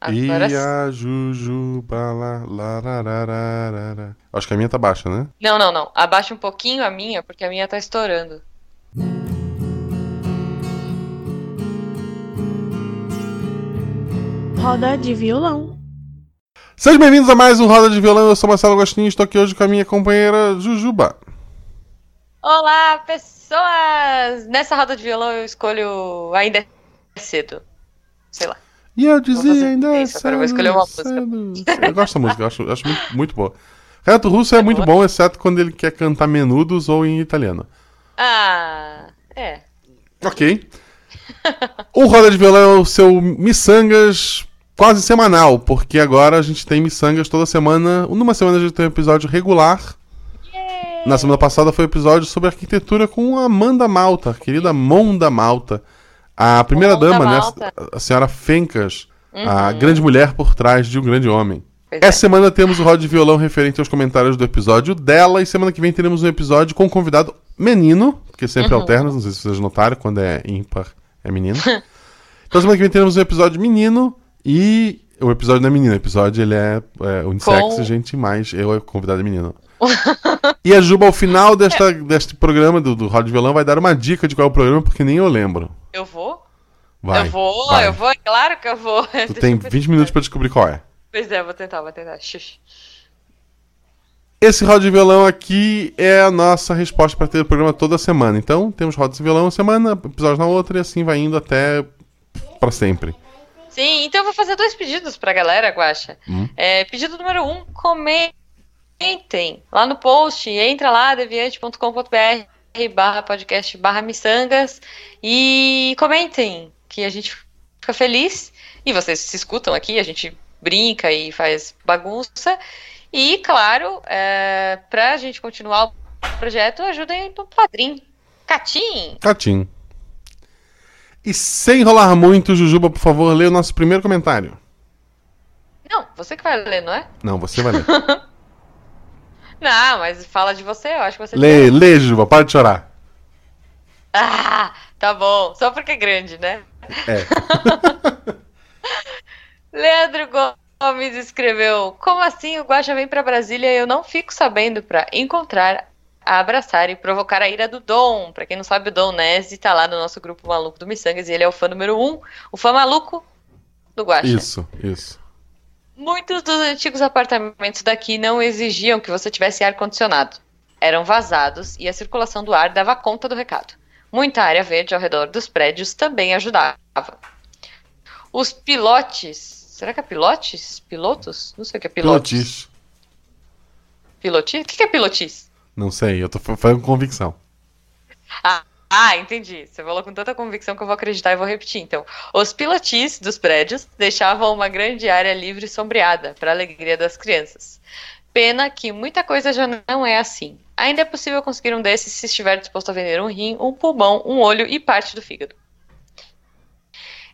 Agora E a Jujuba lá, lararararara. Acho que a minha tá baixa, né? Não, não, não. Abaixa um pouquinho a minha, porque a minha tá estourando. Roda de violão. Sejam bem-vindos a mais um Roda de Violão. Eu sou Marcelo Agostinho e estou aqui hoje com a minha companheira Jujuba. Olá, pessoas! Nessa roda de violão eu escolho Ainda é Cedo. Sei lá. E eu dizia ainda. é agora eu vou escolher uma música. Eu gosto da música, eu acho, acho muito, muito boa. Renato Russo é muito boa? bom, exceto quando ele quer cantar menudos ou em italiano. Ah, é. Ok. O Roda de Violão é o seu Missangas quase semanal, porque agora a gente tem Missangas toda semana. Numa semana a gente tem um episódio regular. Na semana passada foi o episódio sobre arquitetura com a Amanda Malta, querida Monda Malta. A primeira dama, né? A senhora Fencas, a grande mulher por trás de um grande homem. Pois é. Essa semana temos o Roda de Violão referente aos comentários do episódio dela, e semana que vem teremos um episódio com um convidado menino, porque sempre Uhum. alterna, não sei se vocês notaram, quando é ímpar é menino. então semana que vem teremos um episódio menino e. O episódio não é menino, o episódio ele é, é unissex, Com- gente, mas eu é convidado menino. E a Juba, ao final desta, deste programa do, do de Violão, vai dar uma dica de qual é o programa, porque nem eu lembro. Eu vou? Vai. eu vou, vai. eu vou, é claro que eu vou. Tu Deixa tem eu 20 pensar. minutos pra descobrir qual é. Pois é, vou tentar, vou tentar. Xuxa. Esse de Violão aqui é a nossa resposta para ter o programa toda semana. Então, temos de Violão uma semana, episódio na outra, e assim vai indo até para sempre. Sim, então eu vou fazer dois pedidos pra galera, Guaxa. Hum. É, pedido número um, comentem lá no post, entra lá, deviante.com.br barra podcast barra miçangas e comentem, que a gente fica feliz. E vocês se escutam aqui, a gente brinca e faz bagunça. E, claro, é, pra gente continuar o projeto, ajudem no padrinho. Catim! Catim. E sem enrolar muito, Jujuba, por favor, lê o nosso primeiro comentário. Não, você que vai ler, não é? Não, você vai ler. Não, mas fala de você, eu acho que você lê, lê, Jujuba, para de chorar. Ah, tá bom. Só porque é grande, né? É. Leandro Gomes escreveu: Como assim o Guaxa vem pra Brasília e eu não fico sabendo pra encontrar, abraçar e provocar a ira do Dom? Pra quem não sabe, o Dom Nese tá lá no nosso grupo maluco do Missangas e ele é o fã número um, o fã maluco do Guaxa. Isso, isso. Muitos dos antigos apartamentos daqui não exigiam que você tivesse ar-condicionado. Eram vazados e a circulação do ar dava conta do recado. Muita área verde ao redor dos prédios também ajudava. Os pilotes. Será que é pilotes? Pilotos? Não sei o que é pilotes. Pilotis. Pilotis? O que é pilotis? Não sei, eu tô fa- falando com convicção. Ah, ah, entendi. Você falou com tanta convicção que eu vou acreditar e vou repetir. Então, os pilotis dos prédios deixavam uma grande área livre e sombreada, para a alegria das crianças. Pena que muita coisa já não é assim. Ainda é possível conseguir um desses se estiver disposto a vender um rim, um pulmão, um olho e parte do fígado.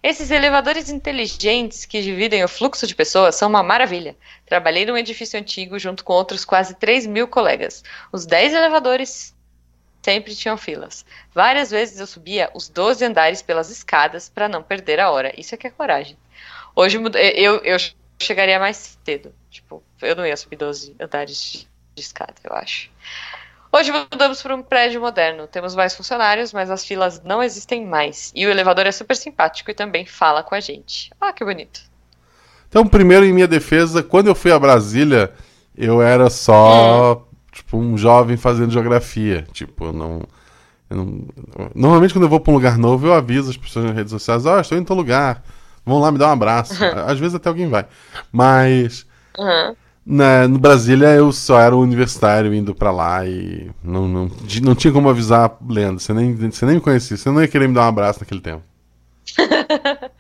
Esses elevadores inteligentes que dividem o fluxo de pessoas são uma maravilha. Trabalhei num edifício antigo junto com outros quase 3 mil colegas. Os 10 elevadores sempre tinham filas. Várias vezes eu subia os 12 andares pelas escadas para não perder a hora. Isso é que é coragem. Hoje eu, eu chegaria mais cedo. Tipo, eu não ia subir 12 andares de, de escada, eu acho. Hoje mudamos para um prédio moderno. Temos mais funcionários, mas as filas não existem mais. E o elevador é super simpático e também fala com a gente. Ah, que bonito. Então, primeiro, em minha defesa, quando eu fui a Brasília, eu era só, tipo, um jovem fazendo geografia. Tipo, eu não, eu não- Normalmente, quando eu vou pra um lugar novo, eu aviso as pessoas nas redes sociais: Ó, estou em tal lugar, vão lá me dar um abraço. Às vezes até alguém vai. Mas. Uhum. Na, no Brasília eu só era um universitário indo pra lá e não, não, não tinha como avisar Leandro. Você nem, você nem me conhecia, você não ia querer me dar um abraço naquele tempo.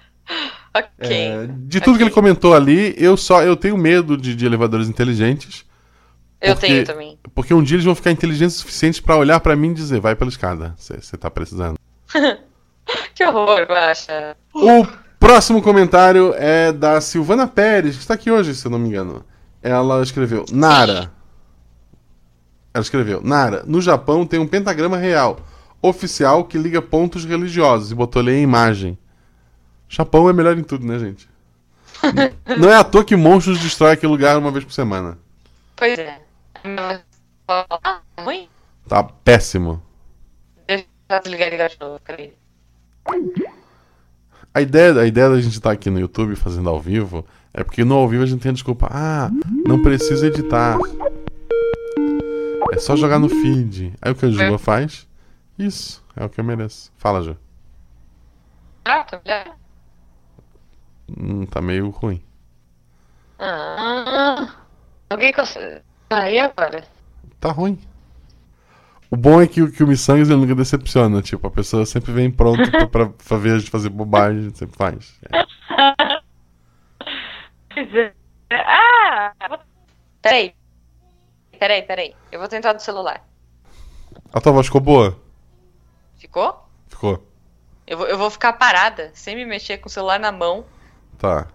Ok. É, de tudo que ele comentou ali, eu só eu tenho medo de, de elevadores inteligentes. Eu porque- tenho também. Porque um dia eles vão ficar inteligentes o suficiente pra olhar pra mim e dizer, vai pela escada, você tá precisando. Que horror, Guaxa. O próximo comentário é da Silvana Pérez, que está aqui hoje, se eu não me engano. Ela escreveu, Nara. Ela escreveu, Nara, no Japão tem um pentagrama real, oficial, que liga pontos religiosos, e botou ali a imagem. Japão é melhor em tudo, né, gente? Não é à toa que monstros destrói aquele lugar uma vez por semana. Pois é. Ruim? Tá péssimo. Deixa eu desligar ligar de novo, peraí. A ideia, a ideia da gente estar aqui no YouTube fazendo ao vivo é porque no ao vivo a gente tem a desculpa. Ah, não precisa editar. É só jogar no feed. Aí o que a Juba faz? Isso, é o que eu mereço. Fala, Ju. Ah, tá. Hum, tá meio ruim. Ah, alguém consegue. Aí agora. Tá ruim. O bom é que, o- que o Missangas ele nunca decepciona. Tipo, a pessoa sempre vem pronta pra, pra, pra ver a gente fazer bobagem, a gente sempre faz. É. Ah! Peraí. Peraí, peraí. Eu vou tentar do celular. A tua voz ficou boa? Ficou? Ficou. Eu vou, eu vou ficar parada, sem me mexer com o celular na mão Tá.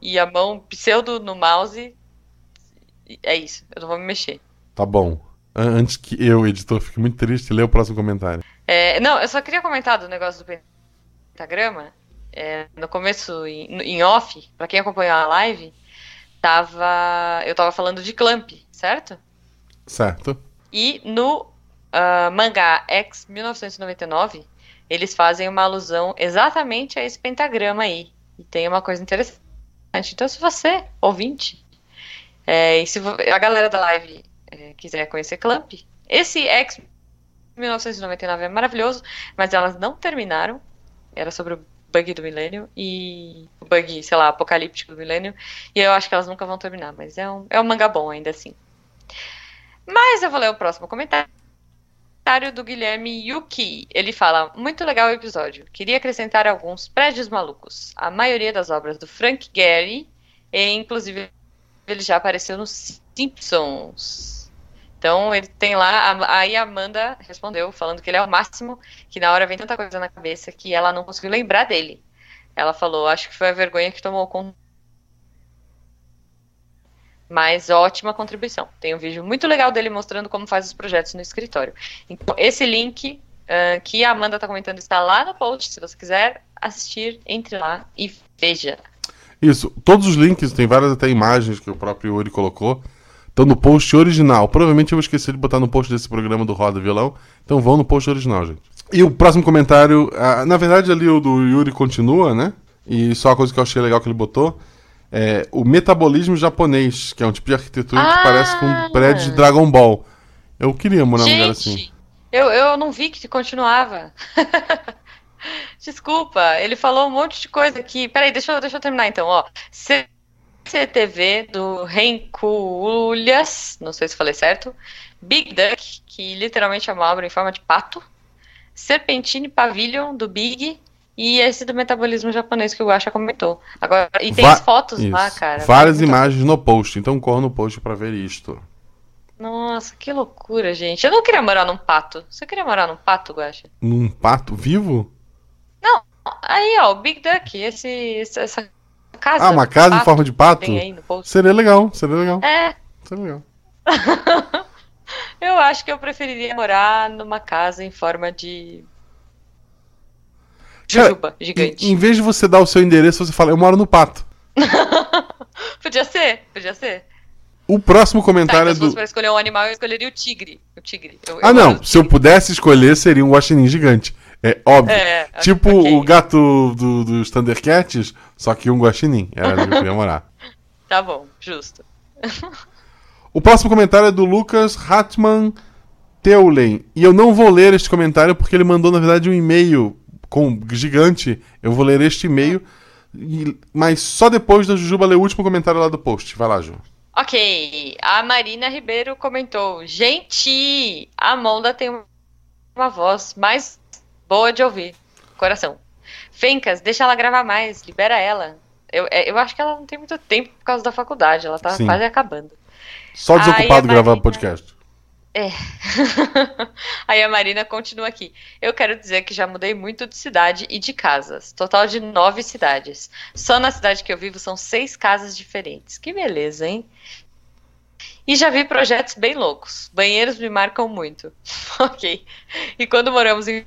e a mão pseudo no mouse. É isso, eu não vou me mexer. Tá bom. An- Antes que eu, editor, fique muito triste, lê o próximo comentário. É, não, eu só queria comentar do negócio do pentagrama. É, no começo, em, em off, pra quem acompanhou a live, tava, eu tava falando de Clamp, certo? Certo? E no ah, mangá X 1999, eles fazem uma alusão exatamente a esse pentagrama aí. E tem uma coisa interessante. Então, se você, ouvinte, é, e se a galera da live é, quiser conhecer Clamp, esse X 1999 é maravilhoso, mas elas não terminaram. Era sobre o bug do milênio e o bug, sei lá, apocalíptico do milênio. E eu acho que elas nunca vão terminar, mas é um, é um mangá bom ainda assim. Mas eu vou ler o próximo comentário do Guilherme Yuki. Ele fala: Muito legal o episódio. Queria acrescentar alguns prédios malucos. A maioria das obras do Frank Gehry, e inclusive ele já apareceu nos Simpsons. Então ele tem lá. Aí a Amanda respondeu, falando que ele é o máximo, que na hora vem tanta coisa na cabeça que ela não conseguiu lembrar dele. Ela falou: Acho que foi a vergonha que tomou conta. Mas ótima contribuição. Tem um vídeo muito legal dele mostrando como faz os projetos no escritório. Então, esse link ah, que a Amanda está comentando está lá no post. Se você quiser assistir, entre lá e veja. Isso. Todos os links, tem várias até imagens que o próprio Yuri colocou. Estão no post original. Provavelmente eu vou esquecer de botar no post desse programa do Roda Violão. Então vão no post original, gente. E o próximo comentário. ah, na verdade, ali o do Yuri continua, né? E só a coisa que eu achei legal que ele botou. É o metabolismo japonês, que é um tipo de arquitetura Ah! que parece com um prédio de Dragon Ball. Eu queria morar num lugar assim. Eu, eu não vi que continuava. Desculpa, ele falou um monte de coisa aqui. Peraí, deixa eu, deixa eu terminar então. Ó, CCTV do Renculhas, não sei se falei certo. Big Duck, que literalmente é uma obra em forma de pato. Serpentine Pavilion, do Big. E esse do metabolismo japonês que o Guaxa comentou. Agora, e tem Va- as fotos lá, Isso. cara. Várias Muito- imagens no post. Então corra no post pra ver isto. Nossa, que loucura, gente. Eu não queria morar num pato. Você queria morar num pato, Guaxa? Num pato vivo? Aí, ó, o Big Duck, esse, essa casa. Ah, uma casa em pato forma de pato? Seria legal, seria legal. É, Seria legal. eu acho que eu preferiria morar numa casa em forma de. Jujuba, gigante. Em, em vez de você dar o seu endereço, você fala, eu moro no pato. Podia ser, podia ser. O próximo Tá, comentário então se é do. fosse pra escolher um animal, eu escolheria o tigre. O tigre. Eu- eu Ah, não. gosto do Se eu tigre. pudesse escolher, seria um guaxinim gigante. É óbvio. É, tipo ok. o gato do, dos Thundercats, só que um guaxinim. Era onde eu queria morar. Tá bom, justo. O próximo comentário é do Lucas Hatman Teulen. E eu não vou ler este comentário porque ele mandou, na verdade, um e-mail com gigante. Eu vou ler este e-mail, mas só depois da Jujuba ler o último comentário lá do post. Vai lá, Ju. Ok, a Marina Ribeiro comentou: Gente, a Monda tem uma voz mais boa de ouvir. Coração. Fencas, deixa ela gravar mais, libera ela. Eu, é, eu acho que ela não tem muito tempo por causa da faculdade, ela tá Sim. quase acabando. Só desocupado a gravar Marina- podcast. Aí a Marina continua aqui. Eu quero dizer que já mudei muito de cidade e de casas. Total de nove cidades. Só na cidade que eu vivo são seis casas diferentes. Que beleza, hein? E já vi projetos bem loucos. Banheiros me marcam muito. ok. E quando moramos em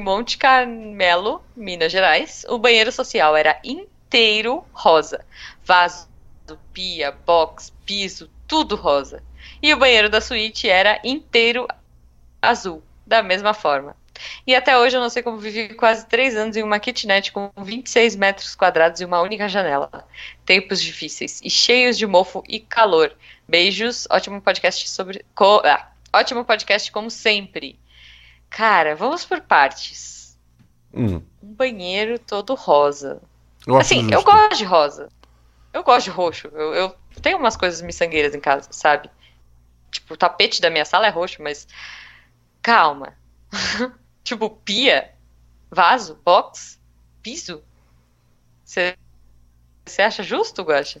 Monte Carmelo, Minas Gerais, o banheiro social era inteiro rosa. Vaso, pia, box, piso, tudo rosa. E o banheiro da suíte era inteiro azul, da mesma forma. E até hoje eu não sei como vivi quase três anos em uma kitnet com 26 metros quadrados e uma única janela. Tempos difíceis e cheios de mofo e calor. Beijos, ótimo podcast sobre. Co... Ah, ótimo podcast como sempre. Cara, vamos por partes. Hum. Um banheiro todo rosa. Eu assim, eu gosto de rosa. Eu gosto de roxo. Eu, eu tenho umas coisas miçangueiras em casa, sabe? Tipo, o tapete da minha sala é roxo, mas. Calma. tipo, pia, vaso, box, piso. Você acha justo, Guaxa?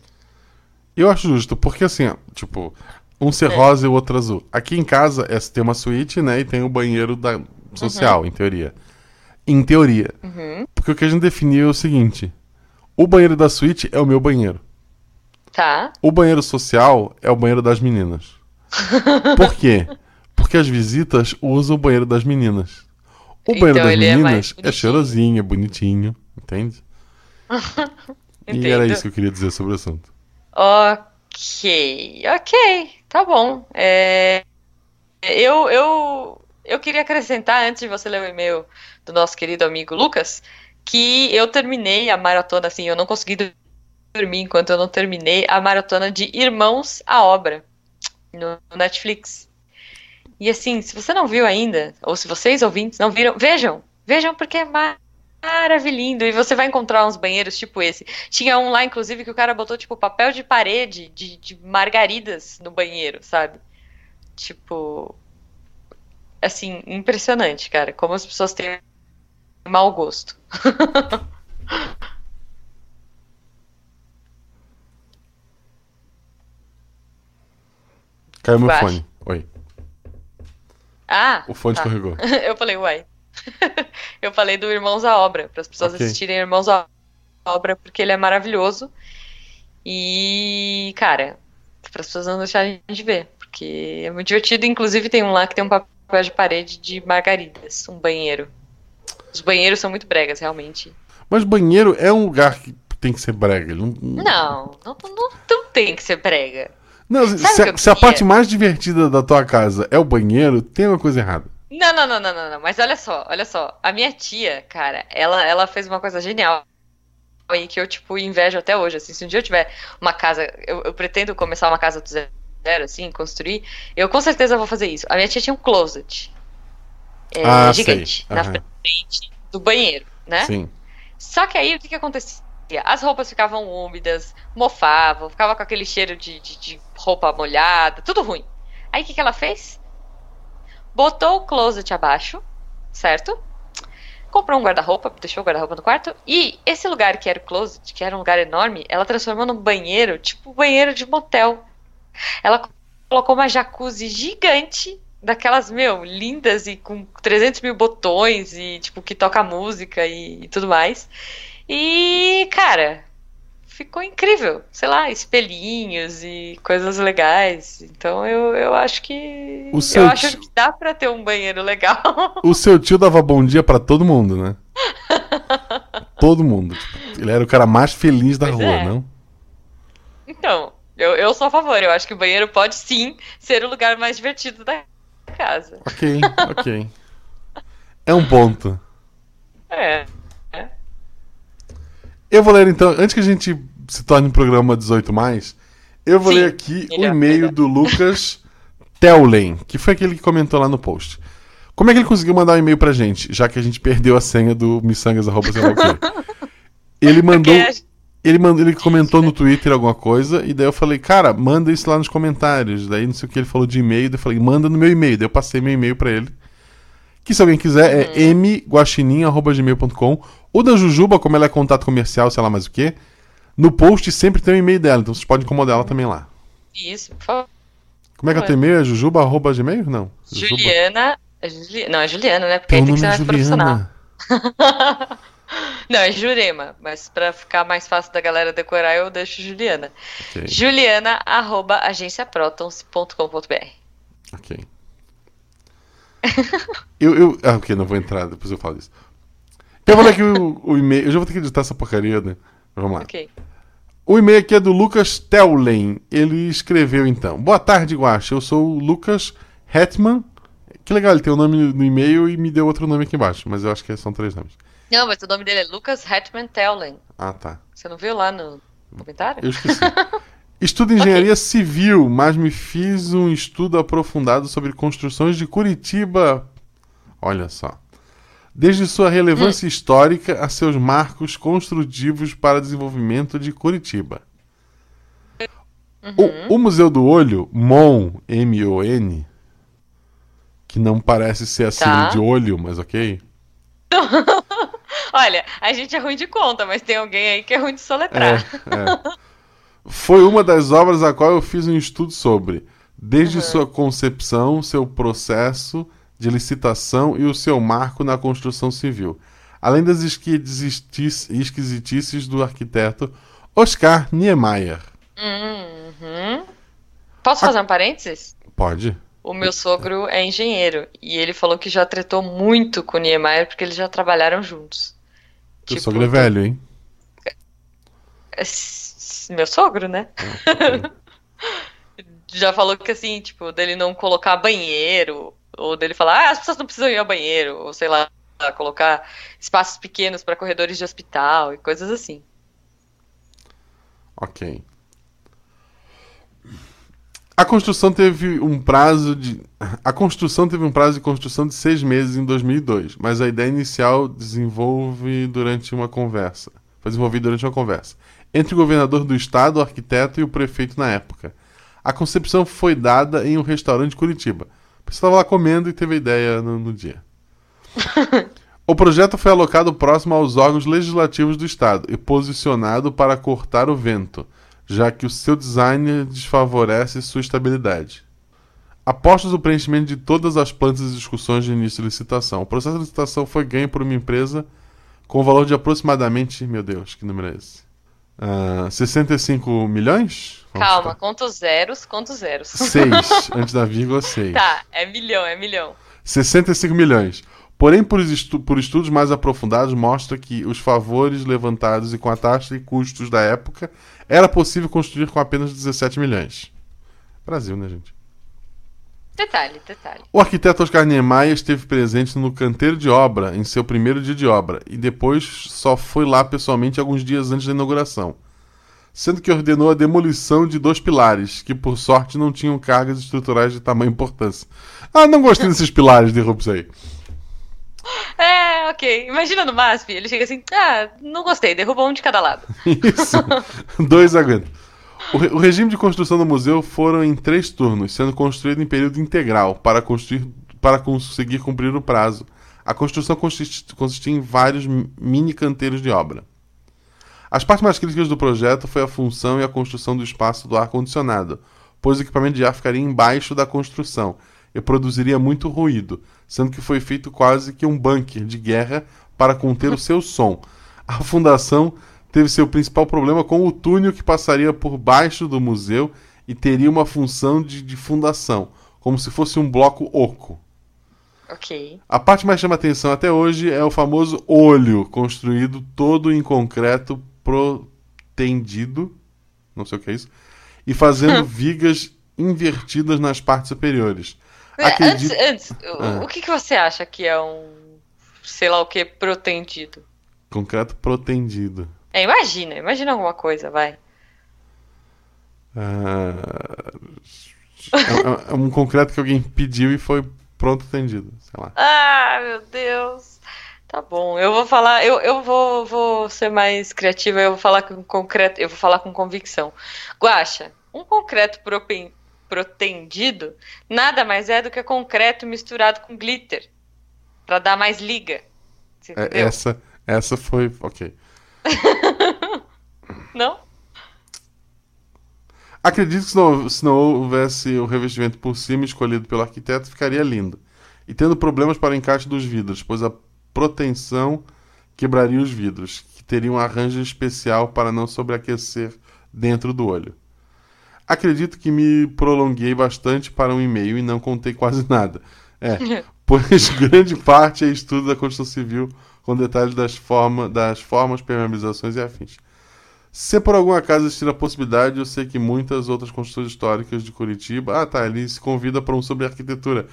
Eu acho justo, porque assim, tipo, um ser É. rosa e o outro azul. Aqui em casa é, tem uma suíte, né? E tem o banheiro da social, em teoria. Em teoria. Uhum. Porque o que a gente definiu é o seguinte: o banheiro da suíte é o meu banheiro. Tá. O banheiro social é o banheiro das meninas. Por quê? Porque as visitas usam o banheiro das meninas. O banheiro Então das é meninas é, bonitinho. cheirosinho, é bonitinho, entende? E era isso que eu queria dizer sobre o assunto. Ok, ok, tá bom. É, eu, eu, eu queria acrescentar, antes de você ler o e-mail do nosso querido amigo Lucas, que eu terminei a maratona, assim, eu não consegui dormir enquanto eu não terminei a maratona de Irmãos à Obra no Netflix. E assim, se você não viu ainda, ou se vocês ouvintes não viram, vejam, vejam porque é mar- maravilhindo. E você vai encontrar uns banheiros tipo esse. Tinha um lá, inclusive, que o cara botou, tipo, papel de parede de, de margaridas no banheiro, sabe? Tipo. Assim, impressionante, cara. Como as pessoas têm mau gosto. Caiu meu fone. Oi. Ah! O fone tá. escorregou. Eu falei, uai. Eu falei do Irmãos à Obra, para as pessoas Ok. assistirem Irmãos à Obra, porque ele é maravilhoso. E, cara, para as pessoas não deixarem de ver, porque é muito divertido. Inclusive, tem um lá que tem um papel de parede de margaridas, um banheiro. Os banheiros são muito bregas, realmente. Mas banheiro é um lugar que tem que ser brega. Não, Não, não, não, não tem que ser brega. não se, a, se a parte mais divertida da tua casa é o banheiro, tem uma coisa errada. Não, não, não, não, não, não. Mas olha só, olha só. A minha tia, cara, ela, ela fez uma coisa genial aí que eu, tipo, invejo até hoje. Assim, se um dia eu tiver uma casa, eu, eu pretendo começar uma casa do zero, assim, construir, eu com certeza vou fazer isso. A minha tia tinha um closet é, Ah, gigante na frente do banheiro, né? Sim. Só que aí o que, que acontecia? As roupas ficavam úmidas, mofavam, ficava com aquele cheiro de, de, de roupa molhada, tudo ruim. Aí o que, que ela fez? Botou o closet abaixo, certo? Comprou um guarda-roupa, deixou o guarda-roupa no quarto. E esse lugar que era o closet, que era um lugar enorme, ela transformou num banheiro, tipo banheiro de motel. Ela colocou uma jacuzzi gigante, daquelas, meu, lindas e com 300 mil botões e, tipo, que toca música e, e tudo mais. E, cara, ficou incrível. Sei lá, espelhinhos e coisas legais. Então eu, eu acho que. O seu eu acho tio- que dá pra ter um banheiro legal. O seu tio dava bom dia pra todo mundo, né? todo mundo. Ele era o cara mais feliz da Pois rua, é. não? Então, eu, eu sou a favor. Eu acho que o banheiro pode sim ser o lugar mais divertido da casa. Ok, ok. É um ponto. É. Eu vou ler então, antes que a gente se torne um programa 18 mais, eu vou Sim, ler aqui o e-mail do Lucas Teulen, que foi aquele que comentou lá no post. Como é que ele conseguiu mandar um e-mail pra gente, já que a gente perdeu a senha do quê? Ele mandou, ele mandou, ele comentou no Twitter alguma coisa e daí eu falei, cara, manda isso lá nos comentários. Daí não sei o que ele falou de e-mail, daí eu falei, manda no meu e-mail. Daí eu passei meu e-mail pra ele. Que se alguém quiser é mguaxinim.gmail.com. O da Jujuba, como ela é contato comercial, sei lá mais o que. No post sempre tem o e-mail dela, então vocês podem incomodar ela também lá. Isso, por favor. Como é que é o teu e-mail? É jujuba.gmail? Não. Juliana. é Não, é Juliana, né? Porque aí tem que ser é mais profissional. Não, é Jurema, mas pra ficar mais fácil da galera decorar, eu deixo Juliana. Ok, Juliana, arroba agenciaprotons.com.br. ok. eu, eu. Ah, ok, não vou entrar, depois eu falo isso. Eu vou ler aqui o, o e-mail. Eu já vou ter que editar essa porcaria, né? Vamos lá. Ok. O e-mail aqui é do Lucas Teulen. Ele escreveu então: Boa tarde, Guacha. Eu sou o Lucas Hetman. Que legal, ele tem o um nome no e-mail e me deu outro nome aqui embaixo, mas eu acho que são três nomes. Não, mas o nome dele é Lucas Hetman Teulen. Ah, tá. Você não viu lá no comentário? Eu esqueci. Estudo engenharia okay. civil, mas me fiz um estudo aprofundado sobre construções de Curitiba. Olha só. Desde sua relevância hum. histórica a seus marcos construtivos para desenvolvimento de Curitiba. Uhum. O, o, Museu do Olho, MON, M-O-N, que não parece ser a sigla tá. de olho, mas ok. Olha, a gente é ruim de conta, mas tem alguém aí que é ruim de soletrar. É, é. Foi uma das obras a qual eu fiz um estudo sobre, desde uhum. sua concepção, seu processo de licitação e o seu marco na construção civil, além das esquisitices do arquiteto Oscar Niemeyer. Uhum. Posso fazer a... um parênteses? Pode. O meu sogro é engenheiro e ele falou que já tretou muito com o Niemeyer porque eles já trabalharam juntos. Teu tipo, sogro é velho, hein? É, meu sogro, né? Ah, já falou que assim, tipo, dele não colocar banheiro, ou dele falar, ah, as pessoas não precisam ir ao banheiro, ou sei lá, colocar espaços pequenos para corredores de hospital e coisas assim. Ok. A construção teve um prazo de. A construção teve um prazo de construção de seis meses em 2002, mas a ideia inicial desenvolve durante uma conversa. Foi desenvolvida durante uma conversa entre o governador do estado, o arquiteto e o prefeito na época. A concepção foi dada em um restaurante de Curitiba. Você estava lá comendo e teve a ideia no, no dia. o projeto foi alocado próximo aos órgãos legislativos do estado e posicionado para cortar o vento já que o seu design desfavorece sua estabilidade. Apostas o preenchimento de todas as plantas e discussões de início de licitação. O processo de licitação foi ganho por uma empresa com valor de aproximadamente. Meu Deus, que número é esse? Uh, ah, 65 milhões? Vamos Calma, ficar. conta os zeros, conta os zeros. 6, antes da vírgula 6. Tá, é milhão, é milhão. 65 milhões. Porém, por, estu por, estudos mais aprofundados, mostra que os favores levantados e com a taxa e custos da época era possível construir com apenas 17 milhões. Brasil, né, gente? Detalhe, detalhe. O arquiteto Oscar Niemeyer esteve presente no canteiro de obra em seu primeiro dia de obra e depois só foi lá pessoalmente alguns dias antes da inauguração, sendo que ordenou a demolição de dois pilares, que por sorte não tinham cargas estruturais de tamanha importância. Ah, não gostei desses pilares, derrubos aí. É, ok. Imagina no MASP, ele chega assim, ah, não gostei, derrubou um de cada lado. Isso. Dois aguentam. O, re o, regime de construção do museu foram em três turnos, sendo construído em período integral para, construir, para conseguir cumprir o prazo. A construção consiste, consistia em vários mini canteiros de obra. As partes mais críticas do projeto foi a função e a construção do espaço do ar-condicionado, pois o equipamento de ar ficaria embaixo da construção e produziria muito ruído, sendo que foi feito quase que um bunker de guerra para conter o seu som. A fundação teve seu principal problema com o túnel que passaria por baixo do museu e teria uma função de, de fundação, como se fosse um bloco oco. Ok. A parte mais chama atenção até hoje é o famoso olho, construído todo em concreto protendido, não sei o que é isso, e fazendo vigas invertidas nas partes superiores. Acredito... Antes, antes ah. o que, que você acha que é um, sei lá o que, protendido? Concreto protendido. É, imagina, imagina alguma coisa, vai. Ah, é, é, um concreto que alguém pediu e foi pronto tendido, sei lá. Ah, meu Deus. Tá bom, eu vou falar, eu, eu vou, vou ser mais criativa, eu vou falar com concreto, eu vou falar com convicção. Guacha, um concreto propen, protendido nada mais é do que concreto misturado com glitter para dar mais liga. É, essa, essa foi ok. não? Acredito que se não, se não houvesse o revestimento por cima escolhido pelo arquiteto, ficaria lindo. E tendo problemas para o encaixe dos vidros, pois a proteção quebraria os vidros, que teriam um arranjo especial para não sobreaquecer dentro do olho. Acredito que me prolonguei bastante para um e-mail e não contei quase nada. É, pois grande parte é estudo da construção civil com detalhes das, forma, das formas, permeabilizações e afins. Se por algum acaso existir a possibilidade, eu sei que muitas outras construções históricas de Curitiba. Ah, tá, ele se convida para um sobre arquitetura.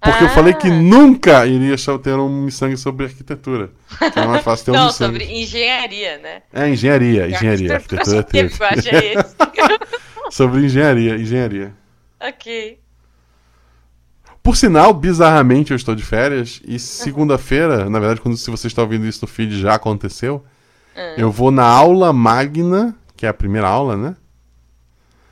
Porque ah. eu falei que nunca iria ter um miçangue sobre arquitetura. É mais fácil ter um Não, sobre engenharia, né? É, engenharia, engenharia. Arquitetura teve. sobre engenharia, engenharia. Ok. Por sinal, bizarramente eu estou de férias e segunda-feira, na verdade, quando se você está ouvindo isso no feed já aconteceu, uhum. eu vou na aula magna, que é a primeira aula, né?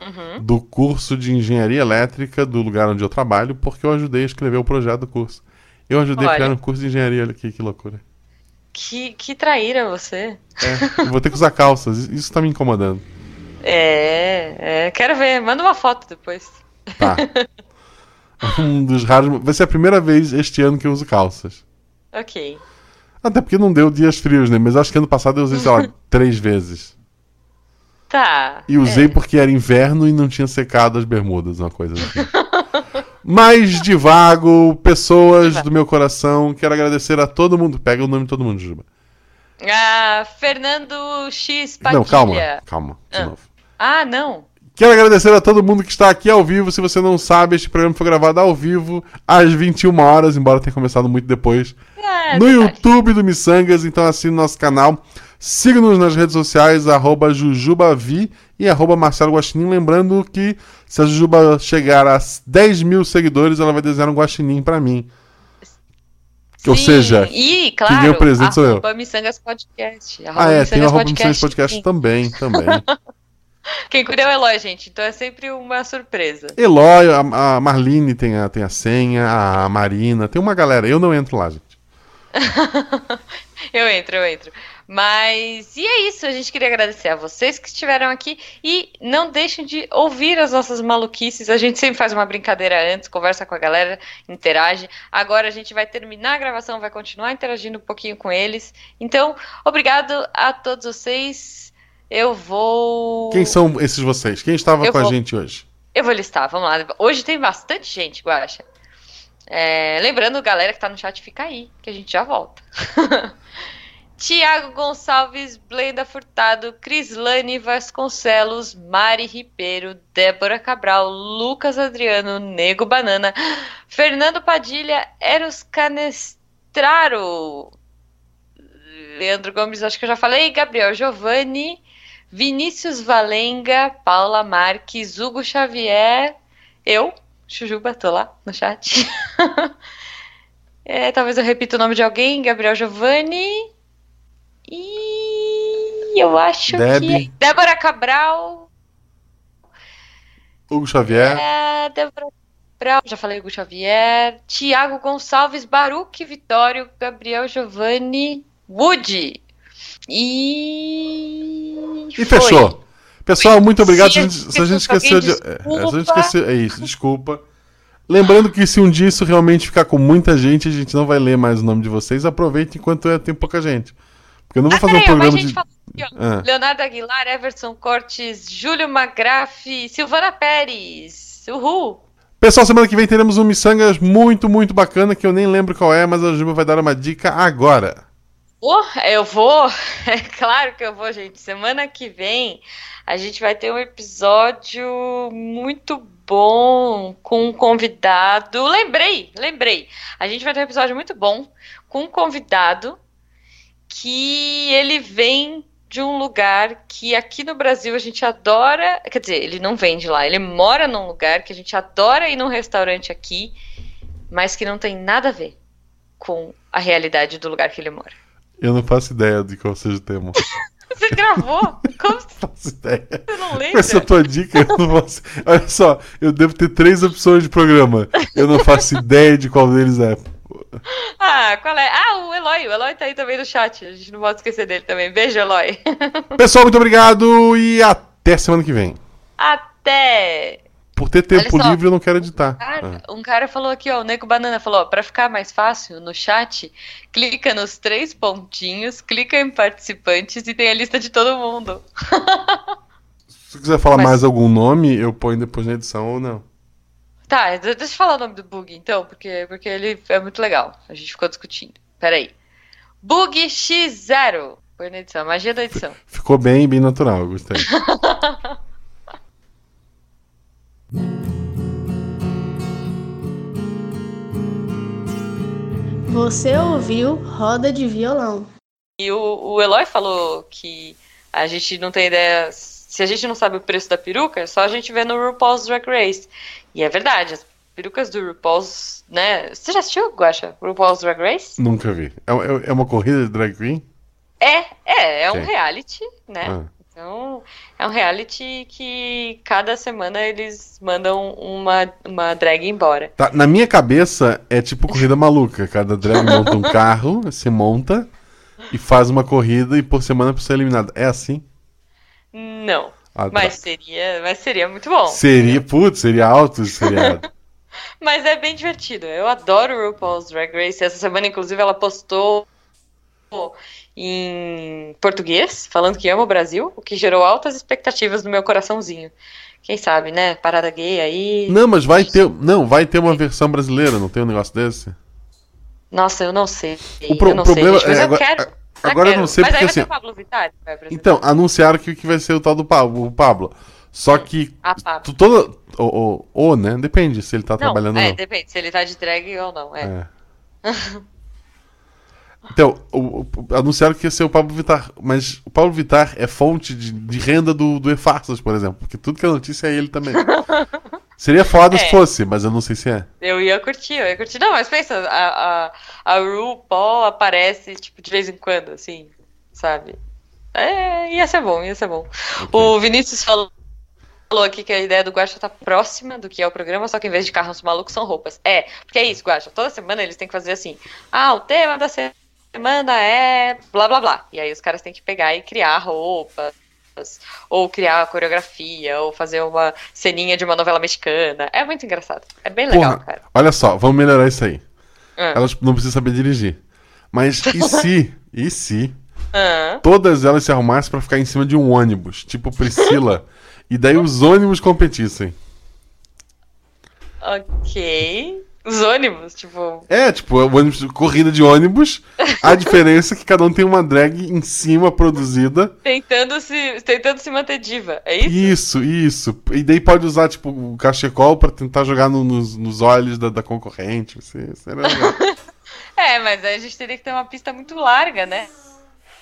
Uhum. Do curso de engenharia elétrica do lugar onde eu trabalho, porque eu ajudei a escrever o projeto do curso. Eu ajudei Olha. a criar um curso de engenharia, olha aqui, que loucura. Que, que traíra você. É, vou ter que usar calças, isso está me incomodando. É, é, quero ver, manda uma foto depois. Tá. um dos raros. Vai ser a primeira vez este ano que eu uso calças. Ok. Até porque não deu dias frios, né? Mas acho que ano passado eu usei, sei lá, três vezes. Tá. E usei é. porque era inverno e não tinha secado as bermudas, uma coisa assim. Mas divago, pessoas do meu coração, quero agradecer a todo mundo. Pega o nome de todo mundo, Juba. Ah, Fernando X Padilha. Não, calma, calma, de ah. novo. Ah, não. Quero agradecer a todo mundo que está aqui ao vivo. Se você não sabe, este programa foi gravado ao vivo às 21 horas, embora tenha começado muito depois. É, no verdade. YouTube do Missangas, então assine nosso canal. Siga-nos nas redes sociais, arroba Jujubavi e arroba Marcelo Guaxinim. Lembrando que se a Jujuba chegar a 10 mil seguidores, ela vai desenhar um guaxinim para mim. Sim, Ou seja, e, claro, quem ganha o presente sou eu. Missangas Podcast. ah, é, tem o arroba Missangas Podcast também, também. Quem cuida é o Eloy, gente. Então é sempre uma surpresa. Eloy, a, a Marlene tem a, tem a senha, a Marina, tem uma galera. Eu não entro lá, gente. eu entro, eu entro. Mas e é isso, a gente queria agradecer a vocês que estiveram aqui e não deixem de ouvir as nossas maluquices. A gente sempre faz uma brincadeira antes, conversa com a galera, interage. Agora a gente vai terminar a gravação, vai continuar interagindo um pouquinho com eles. Então, obrigado a todos vocês. Eu vou. Quem são esses vocês? Quem estava eu com vou... a gente hoje? Eu vou listar, vamos lá. Hoje tem bastante gente, Guaxa. É... Lembrando, galera que tá no chat, fica aí, que a gente já volta. Tiago Gonçalves, Blenda Furtado, Crislane Vasconcelos, Mari Ribeiro, Débora Cabral, Lucas Adriano, Nego Banana, Fernando Padilha, Eros Canestraro, Leandro Gomes, acho que eu já falei, Gabriel Giovanni, Vinícius Valenga, Paula Marques, Hugo Xavier, eu, Chujuba, tô lá no chat. é, talvez eu repita o nome de alguém, Gabriel Giovanni. E eu acho Deb. que. Débora Cabral. Hugo Xavier. É, Débora Cabral, já falei Hugo Xavier. Tiago Gonçalves, Baruque Vitório, Gabriel Giovanni, Woody. E. E fechou. Pessoal, muito obrigado. Se, se a gente esqueceu de. É, se a gente esqueceu, é isso, desculpa. Lembrando que se um dia isso realmente ficar com muita gente, a gente não vai ler mais o nome de vocês. Aproveite enquanto é, tem pouca gente. Porque eu não vou ah, fazer um programa de. Aqui, ah. Leonardo Aguilar, Everson Cortes, Júlio Magrafe, Silvana Pérez. Uhul! Pessoal, semana que vem teremos um Missangas muito, muito bacana que eu nem lembro qual é, mas a Juba vai dar uma dica agora. Oh, eu vou, é claro que eu vou, gente. Semana que vem a gente vai ter um episódio muito bom com um convidado. Lembrei, lembrei. A gente vai ter um episódio muito bom com um convidado que ele vem de um lugar que aqui no Brasil a gente adora. Quer dizer, ele não vem de lá, ele mora num lugar que a gente adora ir num restaurante aqui, mas que não tem nada a ver com a realidade do lugar que ele mora. Eu não faço ideia de qual seja o tema. Você gravou? Como não faço ideia. Você não lembra? Essa é tua dica, eu não faço. Olha só, eu devo ter três opções de programa. Eu não faço ideia de qual deles é. Ah, qual é? Ah, o Eloy. O Eloy tá aí também no chat. A gente não pode esquecer dele também. Beijo, Eloy. Pessoal, muito obrigado e até semana que vem. Até! Por ter tempo livre, eu não quero editar. Um cara, ah. um cara, falou aqui, ó, o Nego Banana falou, ó, pra ficar mais fácil, no chat, clica nos três pontinhos, clica em participantes e tem a lista de todo mundo. Se quiser falar Mas... mais algum nome, eu ponho depois na edição ou não. Tá, deixa eu falar o nome do bug, então, porque, porque ele é muito legal. A gente ficou discutindo. Peraí. Bug X0. Põe na edição. Magia da edição. Ficou bem, bem natural, gostei. Você ouviu Roda de Violão. E o, o Eloy falou que a gente não tem ideia. Se a gente não sabe o preço da peruca, é só a gente ver no RuPaul's Drag Race. E é verdade, as perucas do RuPaul's, né? Você já assistiu, Guacha? RuPaul's Drag Race? Nunca vi. É, é, é uma corrida de drag queen? É, é, é um Sim. reality, né? Ah. Então, é um reality que cada semana eles mandam uma, uma drag embora. Tá, na minha cabeça é tipo corrida maluca. Cada drag monta um carro, se monta e faz uma corrida e por semana pra ser eliminada. É assim? Não. Ah, tá. Mas seria, mas seria muito bom. Seria, putz, seria alto esse seriado. Mas é bem divertido. Eu adoro o RuPaul's Drag Race. Essa semana, inclusive, ela postou em português, falando que ama o Brasil, o que gerou altas expectativas no meu coraçãozinho. Quem sabe, né? Parada gay aí. Não, mas vai ter. Não, vai ter uma versão brasileira, não tem um negócio desse? Nossa, eu não sei. O pro- eu não problema sei, gente, mas é eu agora- quero. eu agora eu não sei mas porque, assim, Vittar. Então, anunciaram que, que vai ser o tal do Pablo. O Pablo. Só que. Ah, Pablo. toda. Ou, ou, ou, né? Depende se ele tá Não, trabalhando é, ou não. depende se ele tá de drag ou não. É. É. Então, o- o- anunciaram que ia ser o Pablo Vittar, mas o Pablo Vittar é fonte de, de renda do, do E-Farsas, por exemplo, porque tudo que é notícia é ele também. Seria foda É. se fosse, mas eu não sei se é. Eu ia curtir, eu ia curtir. Não, mas pensa, a, a, a RuPaul aparece, tipo, de vez em quando, assim, sabe? É, ia ser bom, ia ser bom. O Vinícius falou, falou aqui que a ideia do Guacha tá próxima do que é o programa, só que em vez de carros malucos são roupas. É, porque é isso, Guacha. Toda semana eles têm que fazer assim. Ah, o tema da semana é blá blá blá. E aí os caras têm que pegar e criar roupas. Ou criar a coreografia, ou fazer uma ceninha de uma novela mexicana. É muito engraçado. É bem legal, Porra, cara. olha só, vamos melhorar isso aí. Ah. Elas não precisam saber dirigir. Mas e se, e se Ah, todas elas se arrumassem pra ficar em cima de um ônibus, tipo Priscila, e daí os ônibus competissem? ok. Os ônibus, tipo. É, tipo, o ônibus, corrida de ônibus. A diferença é que cada um tem uma drag em cima produzida. Tentando se, tentando se manter diva. É isso? Isso, isso. E daí pode usar, tipo, o cachecol pra tentar jogar no- nos, nos olhos da, da concorrente. Isso, legal. É, mas aí a gente teria que ter uma pista muito larga, né?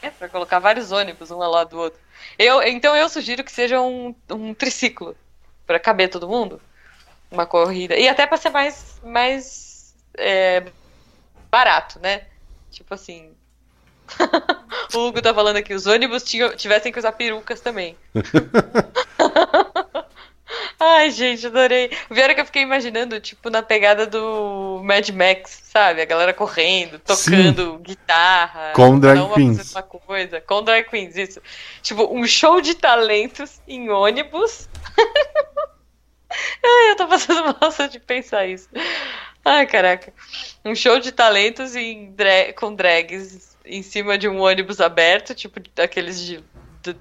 É, pra colocar vários ônibus um ao lado do outro. Eu, então eu sugiro que seja um, um triciclo. Pra caber todo mundo. Uma corrida. E até pra ser mais, mais é, barato, né? Tipo assim. o Hugo tá falando aqui, os ônibus tinham, tivessem que usar perucas também. Ai, gente, adorei. É que eu fiquei imaginando, tipo, na pegada do Mad Max, sabe? A galera correndo, tocando guitarra. Com drag uma queens. Uma coisa. Com drag queens, isso. Tipo, um show de talentos em ônibus. Ai, eu tô passando mal só de pensar isso. Ai, caraca. Um show de talentos com drags em cima de um ônibus aberto, tipo daqueles de, de,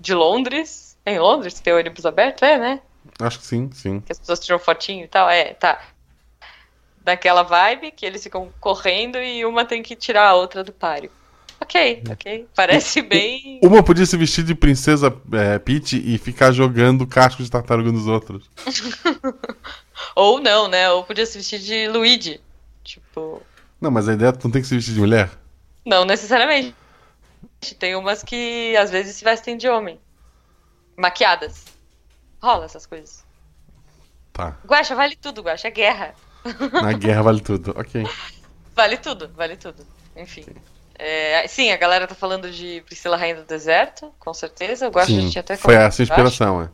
de Londres. É em Londres tem ônibus aberto? É, né? Acho que sim, sim. Que as pessoas tiram fotinho e tal. É, tá. Daquela vibe que eles ficam correndo e uma tem que tirar a outra do páreo. Ok, ok. Parece bem. Uma podia se vestir de princesa é, Peach e ficar jogando casco de tartaruga nos outros. Ou não, né? Ou podia se vestir de Luigi. Tipo. Não, mas a ideia é que não tem que se vestir de mulher. Não necessariamente. Tem umas que às vezes se vestem de homem. Maquiadas. Rola essas coisas. Tá. Guaxa, vale tudo, Guaxa. É guerra. Na guerra vale tudo. Ok. Vale tudo, vale tudo. Enfim. É, sim, a galera tá falando de Priscila Rainha do Deserto, com certeza. O Guaxa já Sim, tinha até foi essa a eu inspiração, é.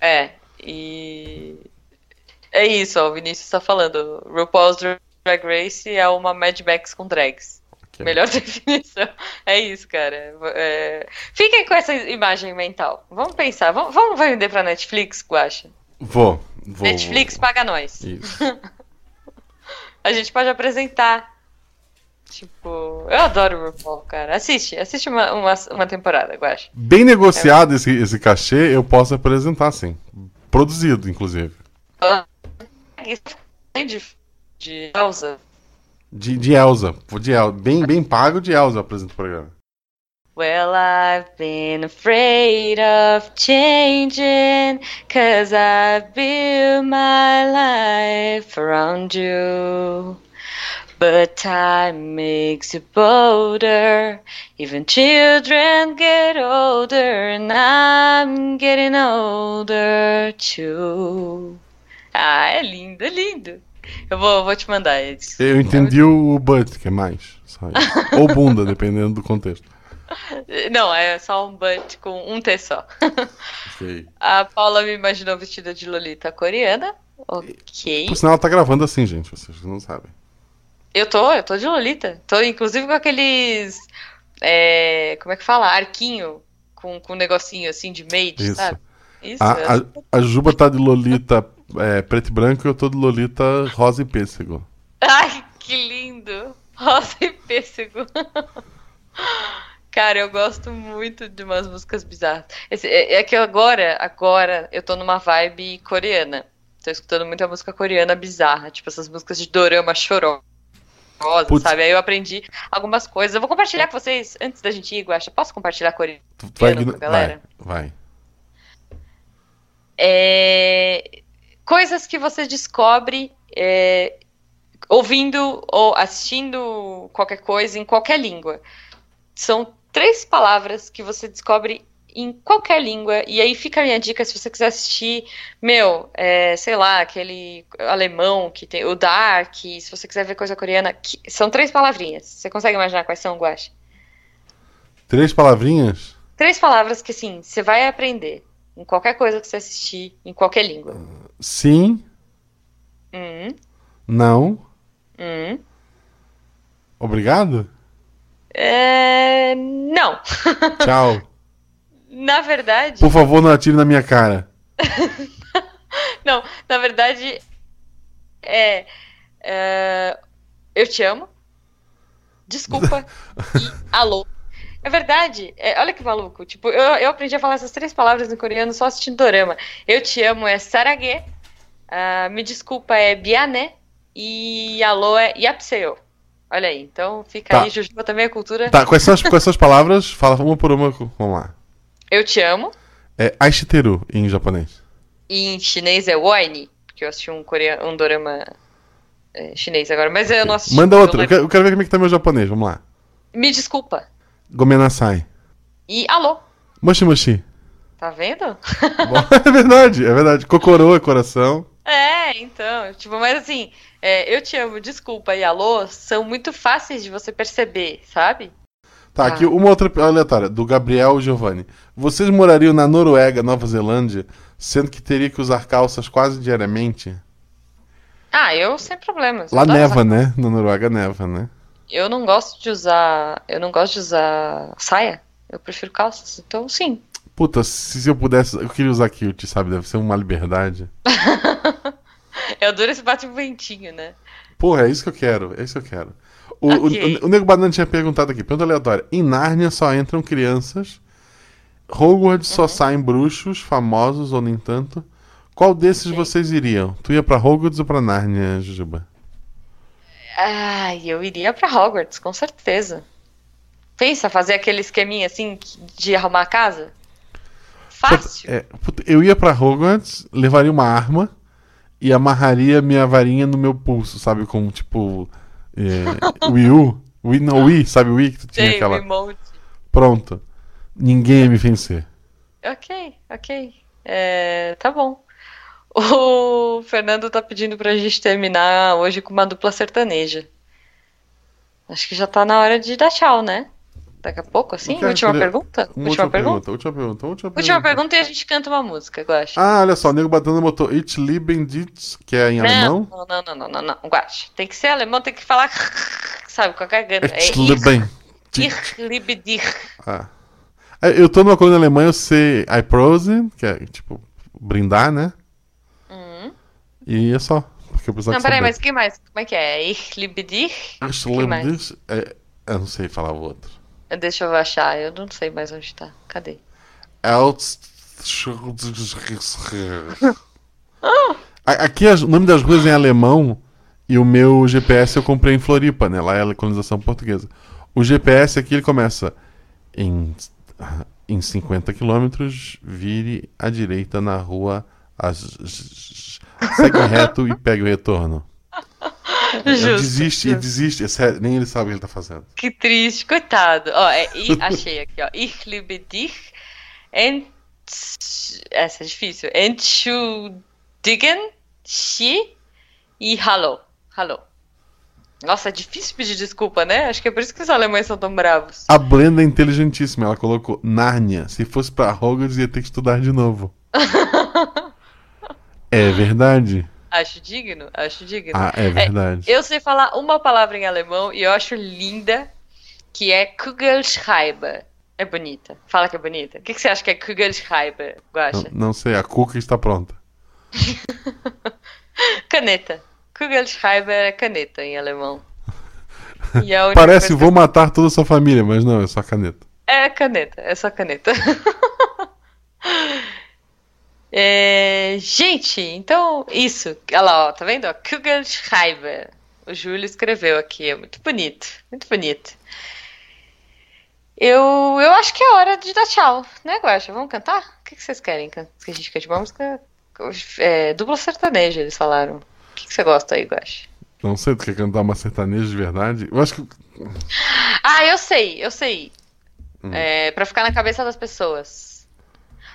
É, e. É isso, ó, o Vinícius tá falando. RuPaul's Drag Race é uma Mad Max com drags. Ok. Melhor definição. É isso, cara. É... Fiquem com essa imagem mental. Vamos pensar. Vamos, vamos vender pra Netflix, Guaxa? Vou. vou Netflix paga nós. Isso. A gente pode apresentar. Tipo, eu adoro o RuPaul, cara. Assiste, assiste uma, uma, uma temporada, Guaxa. Bem negociado esse, esse cachê, eu posso apresentar, sim. Produzido, inclusive. De, de Elsa. De, de Elza. Vou De El... bem, bem pago de Elza eu apresento o programa. Well, I've been afraid of changing, cause I built my life around you. But time makes you bolder. Even children get older, and I'm getting older too. Ah, é lindo, é lindo. Eu vou, vou te mandar isso. Eu entendi o butt, que é mais. Isso. Ou bunda, dependendo do contexto. Não, é só um butt com um T só. Ok. A Paula me imaginou vestida de Lolita coreana. Ok. Por sinal, ela tá gravando assim, gente. Vocês não sabem. Eu tô, eu tô de Lolita. Tô inclusive com aqueles. é, como é que fala? Arquinho com, com um negocinho assim de maid, Isso. sabe? Isso. A, a, a Juba tá de Lolita é, preto e branco e eu tô de Lolita rosa e pêssego. Ai, que lindo! Rosa e pêssego. Cara, eu gosto muito de umas músicas bizarras. Esse- é, é que agora, agora, eu tô numa vibe coreana. Tô escutando muita música coreana bizarra, tipo essas músicas de dorama chorosa, Putz. sabe? Aí eu aprendi algumas coisas. Eu vou compartilhar com vocês antes da gente ir, Guaxa. Posso compartilhar coreano vai, com a galera? vai, vai. É, Coisas que você descobre é, ouvindo ou assistindo qualquer coisa em qualquer língua. São três palavras que você descobre em qualquer língua. E aí fica a minha dica se você quiser assistir, meu, é, sei lá, aquele alemão que tem o Dark, se você quiser ver coisa coreana, que- são três palavrinhas. Você consegue imaginar quais são, Guache? Três palavrinhas? Três palavras que, assim, você vai aprender em qualquer coisa que você assistir, em qualquer língua. Sim, Hum, não, hum. obrigado, É... Não. tchau. Na verdade, Por favor, não atire na minha cara. não. Na verdade, é, é, Eu te amo. Desculpa. e alô. É verdade. É, olha que maluco. Tipo, eu, eu aprendi a falar essas três palavras em coreano só assistindo dorama. Eu te amo é sarage. ah, me desculpa é biane. E alô é yapseo. Olha aí. Então fica Tá. aí, Jujuba também é cultura. Tá, quais são as, quais são as palavras? Fala uma por uma. Vamos lá. Eu te amo. É aishiteru em japonês. E em chinês é Wine, porque eu assisti um, coreano, um dorama é, chinês agora, mas eu não assisti. Manda outro. Eu quero, eu quero ver como é que tá meu japonês. Vamos lá. Me desculpa. Gomenasai. E alô, Moshi moshi. tá vendo? Bom, é verdade, é verdade. Cocorô é coração. É, então, tipo, mas assim, é, eu te amo, desculpa e alô são muito fáceis de você perceber, sabe? Tá, Ah. aqui uma outra aleatória, do Gabriel Giovanni. Vocês morariam na Noruega, Nova Zelândia, sendo que teria que usar calças quase diariamente? Ah, eu sem problemas. Lá neva, usar- né? Na Noruega neva, né? Eu não gosto de usar, eu não gosto de usar saia. Eu prefiro calças, então sim. Puta, se, eu pudesse, eu queria usar kilt, sabe? Deve ser uma liberdade. Eu adoro esse bate-ventinho, né? Porra, é isso que eu quero, é isso que eu quero. O, o- Ok. o, o Nego Banana tinha perguntado aqui, pergunta aleatória. Em Nárnia só entram crianças. Hogwarts Uhum. só saem bruxos, famosos ou nem tanto. Qual desses Ok. vocês iriam? Tu ia pra Hogwarts ou pra Nárnia, Jujuba? Ai, eu iria pra Hogwarts, com certeza. Pensa, fazer aquele esqueminha assim de arrumar a casa? Fácil. É, eu ia pra Hogwarts, levaria uma arma e amarraria minha varinha no meu pulso, sabe? Como tipo. É, Wii U? Wii, não, Wii, sabe Wii que tu tinha Tem aquela. remote. Pronto. Ninguém ia me vencer. Ok, ok. É, tá bom. O Fernando tá pedindo pra gente terminar hoje com uma dupla sertaneja. Acho que já tá na hora de dar tchau, né? Daqui a pouco, assim? Última escolher pergunta? Uma Última pergunta? Última pergunta. Última pergunta. Última pergunta e a gente canta uma música, eu acho. Ah, olha só, o Nego Batana botou Ich lieben dich, que é em alemão. Não, não, não, não, não, não. Guache. Tem que ser alemão, tem que falar, sabe, com a garganta. É Ich ich, lieben dich. ich liebe dich. Ah. É, Eu tô numa coluna alemã, eu sei I prose, que é tipo brindar, né? Hum. E é só. Porque eu precisava Não, peraí, saber. mas o que mais? Como é que é? Ich liebe dich? Ich mais? dich. É, eu não sei falar o outro. Deixa eu achar, eu não sei mais onde tá. Cadê? Elst- Aqui o nome das ruas é em alemão e o meu GPS eu comprei em Floripa, né? Lá é a localização portuguesa. O GPS aqui ele começa Em, em 50 quilômetros, vire à direita na rua. as- segue reto e pegue o retorno. Justo. desiste, ele desiste. É sério, nem ele sabe o que ele tá fazendo. Que triste, coitado. Ó, é, achei aqui, ó. Ich liebe dich. Ent... Essa é difícil. Entschuldigen, Sie e Hallo. Hallo. Nossa, é difícil pedir desculpa, né? Acho que é por isso que os alemães são tão bravos. A Blenda é inteligentíssima. Ela colocou Nárnia. Se fosse pra Hogwarts, ia ter que estudar de novo. é verdade? Acho digno, acho digno. Ah, é verdade. Eu sei falar uma palavra em alemão e eu acho linda, que é Kugelschreiber. É bonita. Fala que é bonita. O que, que você acha que é Kugelschreiber? Não, não sei, a cuca está pronta. Caneta. Kugelschreiber é caneta em alemão. Parece vou matar toda a sua família, mas não, é só caneta. É caneta, é só caneta. É, gente, então isso. Olha lá, ó, tá vendo? Kugelschreiber. O Júlio escreveu aqui, é muito bonito, muito bonito. Eu, eu acho que é hora de dar tchau, né, Guaxa? Vamos cantar? O que, que vocês querem que a gente cante uma música? É, dupla sertaneja, eles falaram. O que, que você gosta aí, Guaxa? Não sei, tu quer cantar uma sertaneja de verdade? Eu acho que. Ah, eu sei, eu sei. Hum. É, pra ficar na cabeça das pessoas.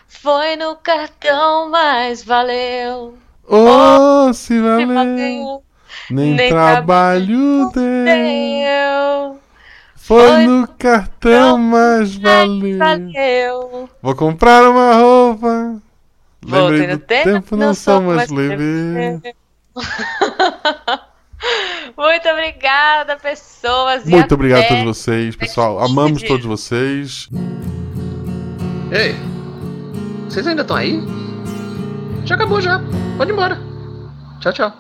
Foi no cartão, mas valeu. Oh, se Se valeu. valeu, Nem, nem trabalho deu. deu. Foi Foi no cartão, mas valeu. Valeu. Vou comprar uma roupa. Voltei Lembrei do tempo, não sou mais livre. Muito obrigada, pessoas. e Muito obrigado a todos vocês, pessoal. daqui 15 Amamos todos vocês. Ei, vocês ainda estão aí? Já acabou já. Pode ir embora. Tchau, tchau.